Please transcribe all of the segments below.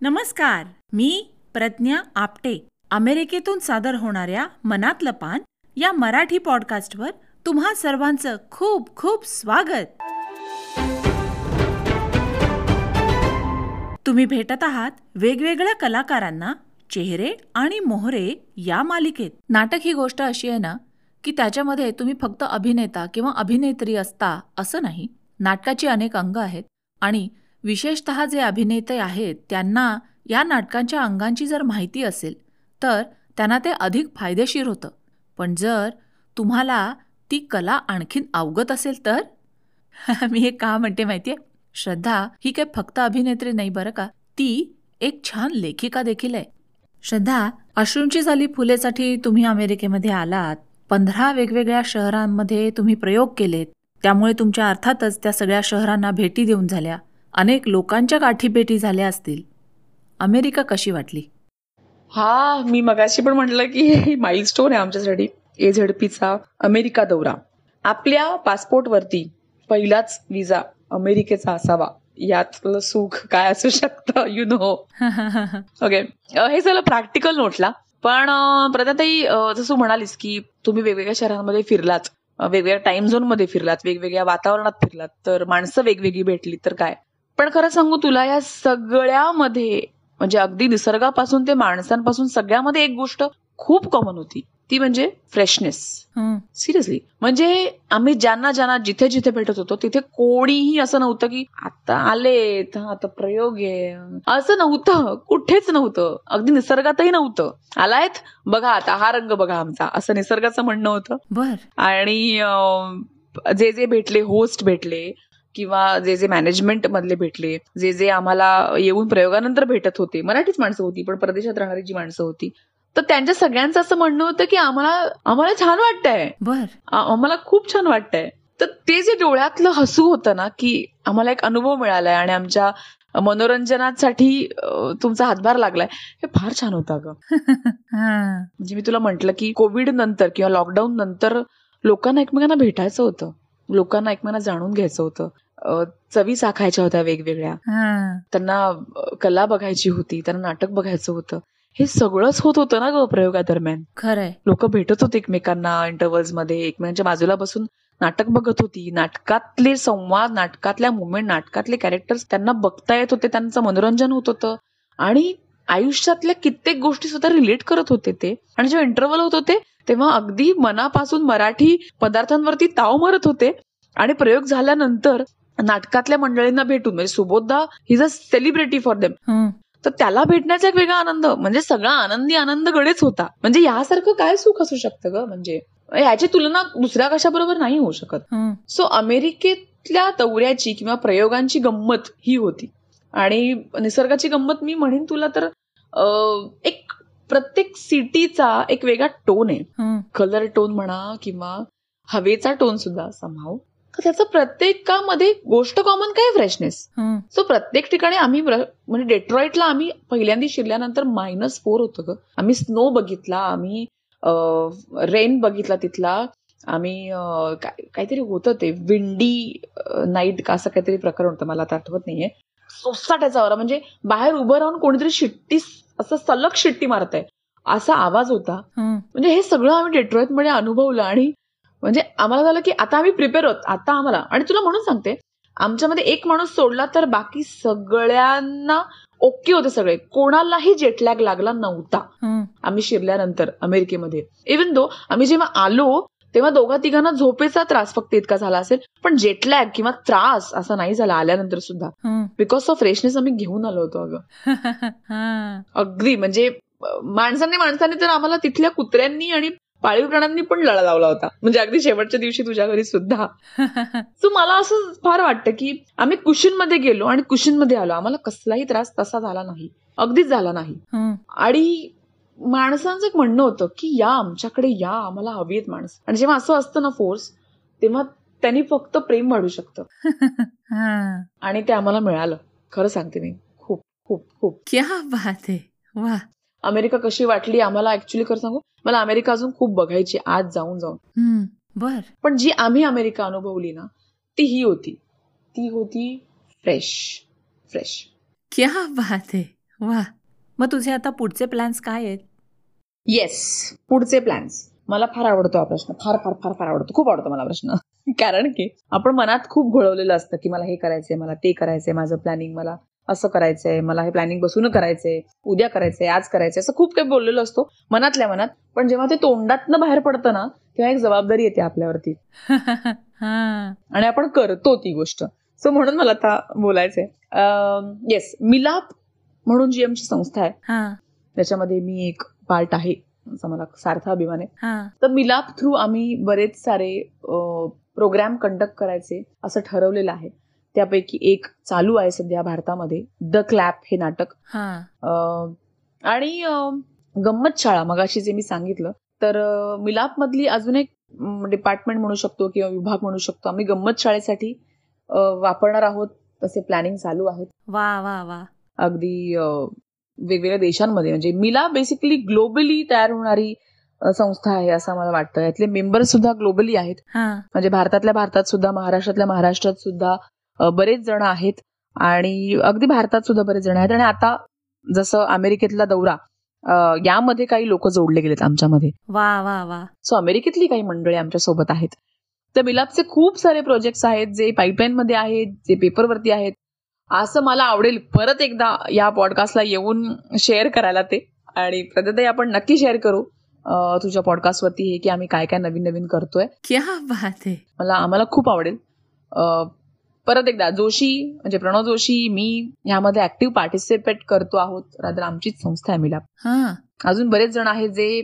नमस्कार मी प्रज्ञा आपटे अमेरिकेतून सादर होणाऱ्या मनातलं पान या मराठी पॉडकास्टवर तुम्हा सर्वांचं खूप खूप स्वागत. तुम्ही भेटत आहात वेगवेगळ्या कलाकारांना चेहरे आणि मोहरे या मालिकेत. नाटक ही गोष्ट अशी आहे ना की त्याच्यामध्ये तुम्ही फक्त अभिनेता किंवा अभिनेत्री असता असं नाही नाटकाची अनेक अंग आहेत आणि विशेषतः जे अभिनेते आहेत त्यांना या नाटकांच्या अंगांची जर माहिती असेल तर त्यांना ते अधिक फायदेशीर होतं. पण जर तुम्हाला ती कला आणखीन अवगत असेल तर? मी हे का म्हणते माहितीये? श्रद्धा ही काही फक्त अभिनेत्री नाही बरं का ती एक छान लेखिका देखील आहे. श्रद्धा अश्रूंची झाली फुलेसाठी तुम्ही अमेरिकेमध्ये आलात. पंधरा वेगवेगळ्या शहरांमध्ये तुम्ही प्रयोग केलेत. त्यामुळे तुमच्या अर्थातच त्या सगळ्या शहरांना भेटी देऊन झाल्या. अनेक लोकांच्या गाठीभेटी झाल्या असतील. अमेरिका कशी वाटली? हा मी मगाशी पण म्हटलं की माइलस्टोन आहे आमच्यासाठी. ए झेडपीचा अमेरिका दौरा. आपल्या पासपोर्टवरती पहिलाच विजा अमेरिकेचा असावा. यातलं सुख काय असू शकतं यु नो ओके हे झालं प्रॅक्टिकल नोटला पण प्रताताई जसं म्हणालीस की तुम्ही वेगवेगळ्या शहरांमध्ये फिरलात वेगवेगळ्या टाइम झोनमध्ये फिरलात वेगवेगळ्या वातावरणात फिरलात तर माणसं वेगवेगळी भेटली तर काय? पण खरं सांगू तुला या सगळ्यामध्ये म्हणजे अगदी निसर्गापासून ते माणसांपासून सगळ्यामध्ये एक गोष्ट खूप कॉमन होती. ती म्हणजे फ्रेशनेस सिरियसली म्हणजे आम्ही ज्यांना ज्यांना जिथे जिथे भेटत होतो तिथे कोणीही असं नव्हतं की आता आले आता प्रयोग आहे. असं नव्हतं. कुठेच नव्हतं. अगदी निसर्गातही नव्हतं. आलायत? बघा आता हा रंग बघा आमचा. असं निसर्गाचं म्हणणं होतं. बर. आणि जे जे भेटले होस्ट भेटले किंवा जे जे मॅनेजमेंट मधले भेटले जे जे आम्हाला येऊन प्रयोगानंतर भेटत होते मराठीच माणसं होती पण परदेशात राहणारी जी माणसं होती तर त्यांच्या सगळ्यांचं असं म्हणणं होतं की आम्हाला आम्हाला छान वाटतंय. बर. आम्हाला खूप छान वाटतंय. तर ते जे डोळ्यातलं हसू होतं ना की आम्हाला एक अनुभव मिळालाय आणि आमच्या मनोरंजनासाठी तुमचा हातभार लागलाय हे फार छान होतं अगं. म्हणजे मी तुला म्हंटल की कोविड नंतर किंवा लॉकडाऊन नंतर लोकांना एकमेकांना भेटायचं होतं. लोकांना एकमेकांना जाणून घ्यायचं होतं. चवी चाखायच्या होत्या वेगवेगळ्या. त्यांना कला बघायची होती त्यांना नाटक बघायचं होतं. हे सगळंच होत होतं ना ग प्रयोगादरम्यान? खरंय. लोक भेटत होते एकमेकांना इंटरव्हल्समध्ये एकमेकांच्या बाजूला बसून नाटक बघत होती. नाटकातले संवाद नाटकातल्या मुवमेंट नाटकातले कॅरेक्टर्स त्यांना बघता येत होते त्यांचं मनोरंजन होत होतं. आणि आयुष्यातल्या कित्येक गोष्टी सुद्धा रिलेट करत होते ते. आणि जेव्हा इंटरव्हल होत होते तेव्हा अगदी मनापासून मराठी पदार्थांवरती ताव मारत होते. आणि प्रयोग झाल्यानंतर नाटकातल्या मंडळींना भेटून म्हणजे सुबोधदा he's a celebrity for them तर त्याला भेटण्याचा एक वेगळा आनंद. म्हणजे सगळा आनंदी आनंद गडेच होता. म्हणजे यासारखं काय सुख असू शकतं ग? म्हणजे याची तुलना दुसऱ्या कशाबरोबर नाही होऊ शकत. सो अमेरिकेतल्या दौऱ्याची किंवा प्रयोगांची गंमत ही होती. आणि निसर्गाची गंमत मी म्हणेन तुला तर एक प्रत्येक सिटीचा एक वेगळा टोन आहे. कलर टोन म्हणा किंवा हवेचा टोन सुद्धा समाव तर त्याचं प्रत्येकामध्ये गोष्ट कॉमन काय फ्रेशनेस सो प्रत्येक ठिकाणी आम्ही म्हणजे डेट्रॉइटला आम्ही पहिल्यांदा शिरल्यानंतर मायनस फोर होतं ग. आम्ही स्नो बघितला आम्ही रेन बघितला तिथला. आम्ही काहीतरी होतं ते विंडी नाईट का असं काहीतरी प्रकार होतं मला आता आठवत नाहीये. सोसाट्याचा वारा म्हणजे बाहेर उभं राहून कोणीतरी शिट्टी असं सलग शिट्टी मारताय असा आवाज होता. म्हणजे हे सगळं आम्ही डेट्रॉइटमध्ये अनुभवलं आणि म्हणजे आम्हाला झालं की आता आम्ही प्रिपेअर होत. आता आम्हाला. आणि तुला म्हणून सांगते आमच्यामध्ये एक माणूस सोडला तर बाकी सगळ्यांना ओके होते सगळे. कोणालाही जेटलॅग लागला नव्हता. आम्ही शिरल्यानंतर अमेरिकेमध्ये. इव्हन दो आम्ही जेव्हा आलो तेव्हा दोघा तिघांना झोपेचा त्रास फक्त इतका झाला असेल. पण जेटलॅग किंवा त्रास असा नाही झाला आल्यानंतर सुद्धा. बिकॉज ऑफ फ्रेशनेस आम्ही घेऊन आलो होतो अगं. अगदी म्हणजे माणसांनी माणसांनी तर आम्हाला तिथल्या कुत्र्यांनी आणि पाळीव प्राण्यांनी पण लढा लावला होता. म्हणजे अगदी शेवटच्या दिवशी तुझ्या घरी सुद्धा. सो मला असं फार वाटतं की आम्ही कुशीन मध्ये गेलो आणि कुशीन मध्ये आलो. आम्हाला कसलाही त्रास तसा झाला नाही. अगदीच झाला नाही. आणि माणसांचं एक म्हणणं होतं की या आमच्याकडे या आम्हाला हवी आहेत माणसं. आणि जेव्हा असं असतं ना फोर्स तेव्हा त्यांनी फक्त प्रेम वाढू शकतं. आणि ते आम्हाला मिळालं. खरं सांगते मी. खूप खूप खूप. क्या बात आहे. वा अमेरिका कशी वाटली आम्हाला ऍक्च्युली खरं सांगू? मला अमेरिका अजून खूप बघायची आज जाऊन जाऊन. बर. पण जी आम्ही अमेरिका अनुभवली ना ती ही होती. ती होती फ्रेश फ्रेश क्या बात आहे. वा मग तुझे आता पुढचे प्लॅन्स काय आहेत? येस पुढचे प्लॅन्स मला फार आवडतो हा प्रश्न. फार फार फार फार आवडतो. खूप आवडतो मला प्रश्न. कारण की आपण मनात खूप घोळवलेलं असतं की मला हे करायचंय मला ते करायचंय माझं प्लॅनिंग मला. असं करायचंय मला हे प्लॅनिंग बसून करायचंय उद्या करायचंय आज करायचंय असं खूप काही बोललेलं असतो मनातल्या मनात. पण जेव्हा ते तोंडातनं बाहेर पडतं ना तेव्हा एक जबाबदारी येते आपल्यावरती. आणि आपण करतो ती गोष्ट. सो म्हणून मला आता बोलायचंय. येस मिलाप म्हणून जी आमची संस्था आहे हा. त्याच्यामध्ये मी एक पार्ट आहे असा मला सार्थ अभिमान आहे. तर मिलाप थ्रू आम्ही बरेच सारे प्रोग्राम कंडक्ट करायचे असं ठरवलेलं आहे. त्यापैकी एक चालू आहे सध्या भारतामध्ये द क्लॅप हे नाटक. आणि गंमत शाळा मगाशी जे मी सांगितलं तर अं, मिलापमधली अजून एक डिपार्टमेंट म्हणू शकतो किंवा विभाग म्हणू शकतो. आम्ही गंमत शाळेसाठी वापरणार आहोत तसे प्लॅनिंग चालू आहेत. वा वा वा. अगदी वेगवेगळ्या देशांमध्ये. म्हणजे मिला बेसिकली ग्लोबली तयार होणारी संस्था आहे असं मला वाटतं. यातले मेंबर सुद्धा ग्लोबली आहेत. म्हणजे भारतातल्या भारतात सुद्धा महाराष्ट्रातल्या महाराष्ट्रात सुद्धा बरेच जण आहेत आणि अगदी भारतात सुद्धा बरेच जण आहेत. आणि आता जसं अमेरिकेतला दौरा यामध्ये काही लोक जोडले गेलेत आमच्यामध्ये. वा वा वा. सो अमेरिकेतली काही मंडळी आमच्यासोबत आहेत. तर मिलापचे खूप सारे प्रोजेक्ट्स आहेत जे पाईपलाईन मध्ये आहेत जे पेपरवरती आहेत. असं मला आवडेल परत एकदा या पॉडकास्टला येऊन शेअर करायला ते. आणि प्रत्येक आपण नक्की शेअर करू तुझ्या पॉडकास्टवरती हे की आम्ही काय काय नवीन नवीन करतोय. क्या बात आहे. मला आम्हाला खूप आवडेल. परत एकदा जोशी म्हणजे प्रणव जोशी मी यामध्ये ऍक्टिव्ह पार्टिसिपेट करतो आहोत रादर आमचीच संस्था आहे मिलाप. हा. अजून बरेच जण आहेत जे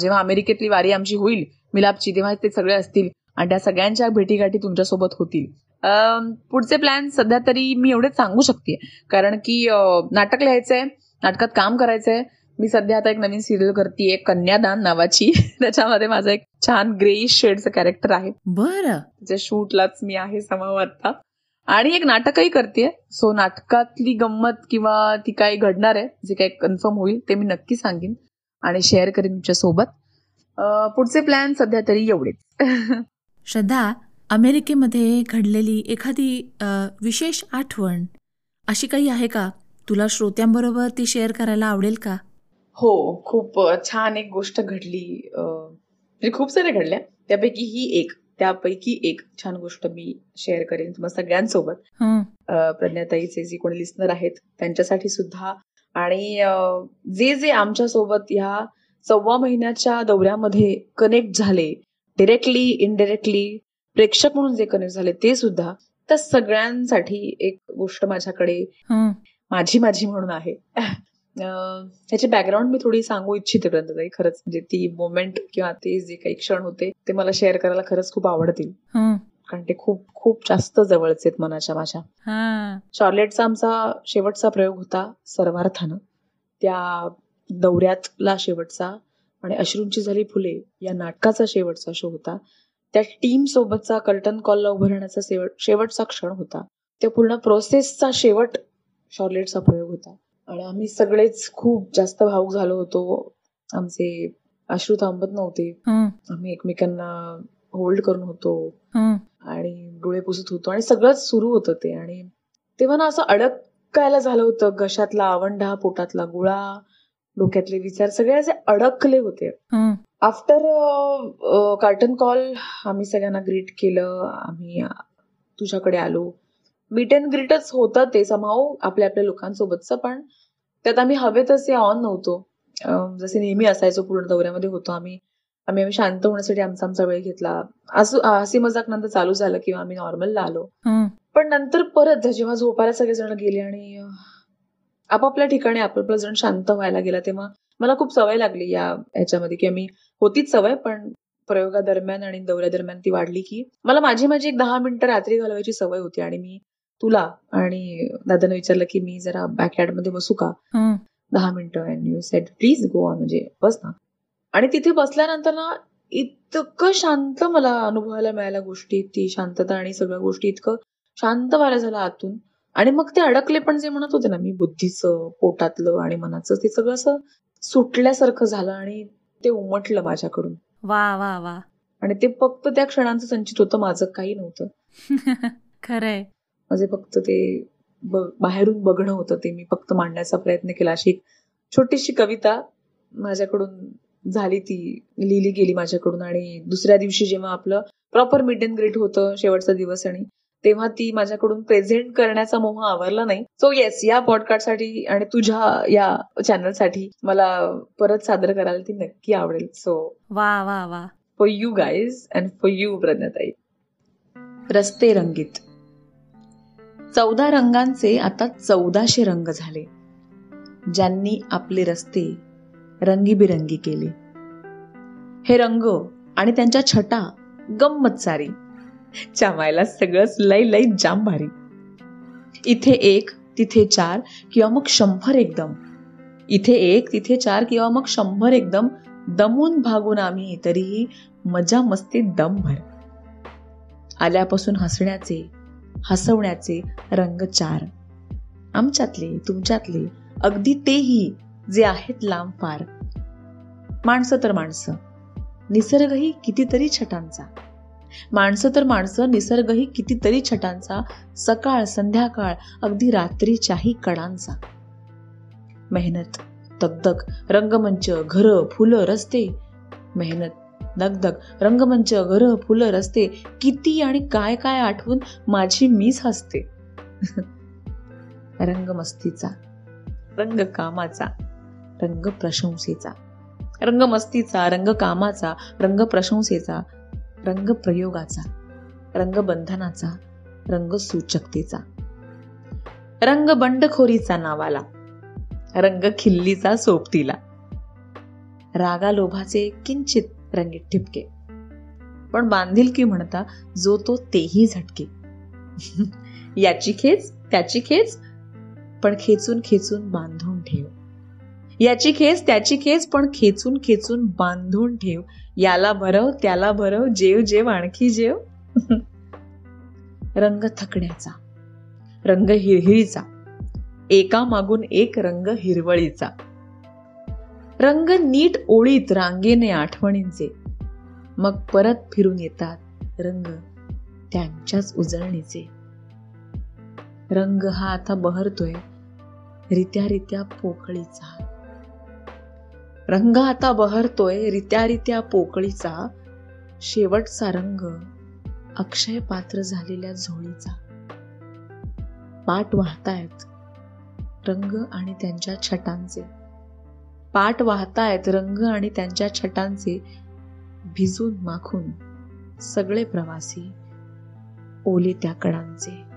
जेव्हा अमेरिकेतली वारी आमची होईल मिलापची तेव्हा ते सगळे असतील आणि त्या सगळ्यांच्या भेटीगाठी तुमच्यासोबत होतील. पुढचे प्लॅन सध्या तरी मी एवढेच सांगू शकते. कारण की नाटक लिहायचंय नाटकात काम करायचंय मी सध्या आता एक नवीन सिरियल करते कन्यादान नावाची. त्याच्यामध्ये माझं एक छान ग्रेइश शेडचं कॅरेक्टर आहे. बर. त्याच्या शूटलाच मी आहे समाव आता. आणि एक नाटकही करते सो नाटकातली गंमत किंवा ती काही घडणार आहे जे काही कन्फर्म होईल ते मी नक्की सांगेन आणि शेअर करेन तुमच्यासोबत. पुढचे प्लॅन सध्या तरी एवढेच. श्रद्धा अमेरिकेमध्ये घडलेली एखादी विशेष आठवण अशी काही आहे का? तुला श्रोत्यांबरोबर ती शेअर करायला आवडेल का? हो खूप छान एक गोष्ट घडली म्हणजे खूप साऱ्या घडल्या. त्यापैकी ही एक त्यापैकी एक छान गोष्ट मी शेअर करेन तुम्हा सगळ्यांसोबत. प्रज्ञाताईचे जे कोणी लिस्नर आहेत त्यांच्यासाठी सुद्धा. आणि जे जे आमच्यासोबत ह्या सव्वा महिन्याच्या दौऱ्यामध्ये कनेक्ट झाले डिरेक्टली इनडिरेक्टली प्रेक्षक म्हणून जे कनेक्ट झाले ते सुद्धा त्या सगळ्यांसाठी एक गोष्ट माझ्याकडे. माझी माझी म्हणून आहे. त्याची बॅकग्राऊंड मी थोडी सांगू इच्छिते प्रज्ञाताई खरंच. म्हणजे ती मोमेंट किंवा ते जे काही क्षण होते ते मला शेअर करायला खरंच खूप आवडतील. कारण ते खूप खूप जास्त जवळचे आहेत मनाच्या माझ्या. शॉर्लेटचा आमचा शेवटचा प्रयोग होता सर्वार्थानं. त्या दौऱ्यातला शेवटचा आणि अश्रूंची झाली फुले या नाटकाचा शेवटचा शो होता. त्या टीम सोबतचा कर्टन कॉलला उभं राहण्याचा शेवट शेवटचा क्षण होता. त्या पूर्ण प्रोसेसचा शेवट शॉर्लेटचा प्रयोग होता. आणि आम्ही सगळेच खूप जास्त भावूक झालो होतो. आमचे अश्रू थांबत नव्हते. आम्ही एकमेकांना होल्ड करून होतो. आणि डोळे पुसत होतो. आणि सगळंच सुरू होतं ते. आणि तेव्हा ना असं अडकायला झालं होतं. घशातला आवंढा पोटातला गुळा डोक्यातले विचार सगळे असे अडकले होते. आफ्टर कार्टन कॉल आम्ही सगळ्यांना ग्रीट केलं. आम्ही तुझ्याकडे आलो. मीट अँड ग्रीटच होतं ते समाव आपल्या आपल्या लोकांसोबतचं पण त्यात आम्ही हवे तसे ऑन नव्हतो. जसे नेहमी असायचो पूर्ण दौऱ्यामध्ये होतो आम्ही. आम्ही आम्ही शांत होण्यासाठी आमचा आमचा वेळ घेतला. असं हसी मजाक नंतर चालू झालं किंवा आम्ही नॉर्मलला आलो. पण नंतर परत जेव्हा झोपायला सगळेजण गेले आणि आपापल्या ठिकाणी आपापला जण शांत व्हायला गेला तेव्हा मला खूप सवय लागली या ह्याच्यामध्ये की मी होतीच सवय पण प्रयोगादरम्यान आणि दौऱ्यादरम्यान ती वाढली की मला माझी माझी एक दहा मिनिटं रात्री घालवायची सवय होती आणि मी तुला. आणि दादाने विचारलं की मी जरा बॅकयार्डमध्ये बसू का. दहा मिनिटं. And you said please go on म्हणजे बस ना. आणि तिथे बसल्यानंतर ना इतकं शांत मला अनुभवायला मिळाल्या गोष्टी ती शांतता आणि सगळ्या गोष्टी इतकं शांत व्हायला झालं आतून. आणि मग ते अडकले पण जे म्हणत होते ना मी बुद्धीचं पोटातलं आणि मनाचं ते सगळं असं सुटल्यासारखं झालं आणि ते उमटलं माझ्याकडून. वा वा वा. आणि ते फक्त त्या क्षणांचं संचित होतं माझं काही नव्हतं. खरंय. माझे फक्त ते बाहेरून बघणं होतं ते मी फक्त मांडण्याचा प्रयत्न केला. अशी एक छोटीशी कविता माझ्याकडून झाली ती लिहिली गेली माझ्याकडून. आणि दुसऱ्या दिवशी जेव्हा आपलं प्रॉपर मीट अँड ग्रीट होतं शेवटचा दिवस आणि तेव्हा ती माझ्याकडून प्रेझेंट करण्याचा मोह आवरला नाही. सो येस या पॉडकास्टसाठी आणि तुझ्या या चॅनलसाठी मला परत सादर करायला ती नक्की आवडेल. सो वा वा वा. For you guys and for you प्रज्ञाताई. रस्ते रंगीत. चौदा रंगांचे आता चौदाशे रंग झाले. ज्यांनी आपले रस्ते रंगीबिरंगी केले. हे रंग आणि त्यांच्या छटा गंमत सारी. चमायला सगळंच लई लई जाम भारी. इथे एक तिथे चार किंवा मग शंभर एकदम. इथे एक तिथे चार किंवा मग शंभर एकदम. दमून भागून आम्ही तरीही मजा मस्ती दम भर आल्यापासून हसण्याचे हसवण्याचे रंग चार आमच्यातले तुमच्यातले अगदी तेही जे आहेत लांब फार माणसं तर माणसं. निसर्गही कितीतरी छटांचा. माणसं तर माणसं निसर्गही कितीतरी छटांचा. सकाळ संध्याकाळ अगदी रात्रीच्याही कडांचा मेहनत दगदग रंगमंच घरं फुलं रस्ते. मेहनत दगदग रंगमंच घरं फुलं रस्ते किती आणि काय काय आठवून माझी मीच हसते. रंगमस्तीचा. रंग कामाचा रंग प्रशंसेचा रंगमस्तीचा रंग कामाचा रंग प्रशंसेचा रंग प्रयोगाचा रंग बंधनाचा रंग सूचकतेचा रंग बंडखोरीचा नावाला. रंग खिल्लीचा सोबतीला. रागा लोभाचे किंचित रंगीत ठिपके. पण बांधिलकी म्हणता जो तो तेही झटके. याची खेच त्याची खेच पण खेचून खेचून बांधून ठेव. याची खेच त्याची खेच पण खेचून खेचून बांधून ठेव. याला भरव त्याला भरव जेव जेव आणखी जेव. रंग थकण्याचा. रंग हिरहिरीचा. एका मागून एक रंग हिरवळीचा. रंग नीट ओळीत रांगेने आठवणींचे. मग परत फिरून येतात रंग त्यांच्याच उजळणीचे. रंग हा आता बहरतोय रित्या रित्या पोकळीचा. रंग आता बहरतोय रित्या रित्या पोकळीचा. शेवटचा रंग अक्षय पात्र झालेल्या झोळीचा. पाठ वाहतायत रंग आणि त्यांच्या छटांचे. पाठ वाहतायत रंग आणि त्यांच्या छटांचे भिजून माखून सगळे प्रवासी ओले त्या कडांचे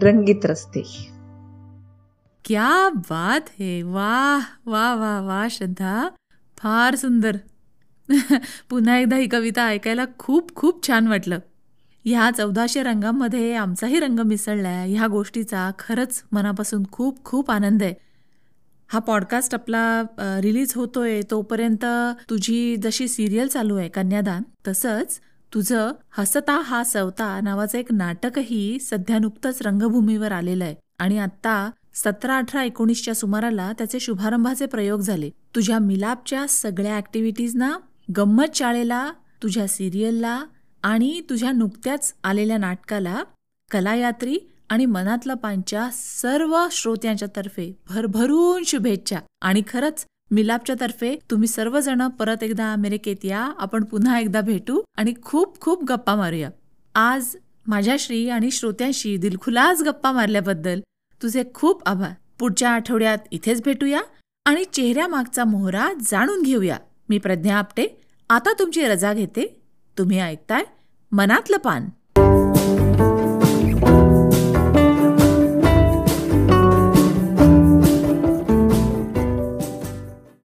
रंगीत रस्ते. क्या बात है. वा वा वा वा श्रद्धा. फार सुंदर. पुन्हा एकदा ही कविता ऐकायला खूप खूप छान वाटलं. ह्या चौदाशे रंगांमध्ये आमचाही रंग मिसळलाय. ह्या गोष्टीचा खरंच मनापासून खूप खूप आनंद आहे. हा पॉडकास्ट आपला रिलीज होतोय तोपर्यंत तुझी जशी सिरियल चालू आहे कन्यादान तसंच तुझं हसता हा सवता नावाचं एक नाटकही सध्या नुकतंच रंगभूमीवर आलेलं आहे. आणि आत्ता सतरा अठरा एकोणीसच्या सुमाराला त्याचे शुभारंभाचे प्रयोग झाले. तुझ्या मिलापच्या सगळ्या ऍक्टिव्हिटीजना गंमत शाळेला तुझ्या सिरियलला आणि तुझ्या नुकत्याच आलेल्या नाटकाला कलायात्री आणि मनातलं पांच्या सर्व श्रोत्यांच्या तर्फे भरभरून शुभेच्छा. आणि खरंच मिलापच्या तर्फे तुम्ही सर्वजण परत एकदा अमेरिकेत या. आपण पुन्हा एकदा भेटू आणि खूप खूप गप्पा मारूया. आज माझ्याश्री आणि श्रोत्यांशी दिलखुलास गप्पा मारल्याबद्दल तुझे खूप आभार. पुढच्या आठवड्यात इथेच भेटूया आणि चेहऱ्यामागचा मोहरा जाणून घेऊया. मी प्रज्ञा आपटे. आता तुमची रजा घेते. तुम्ही ऐकताय मनातलं पान.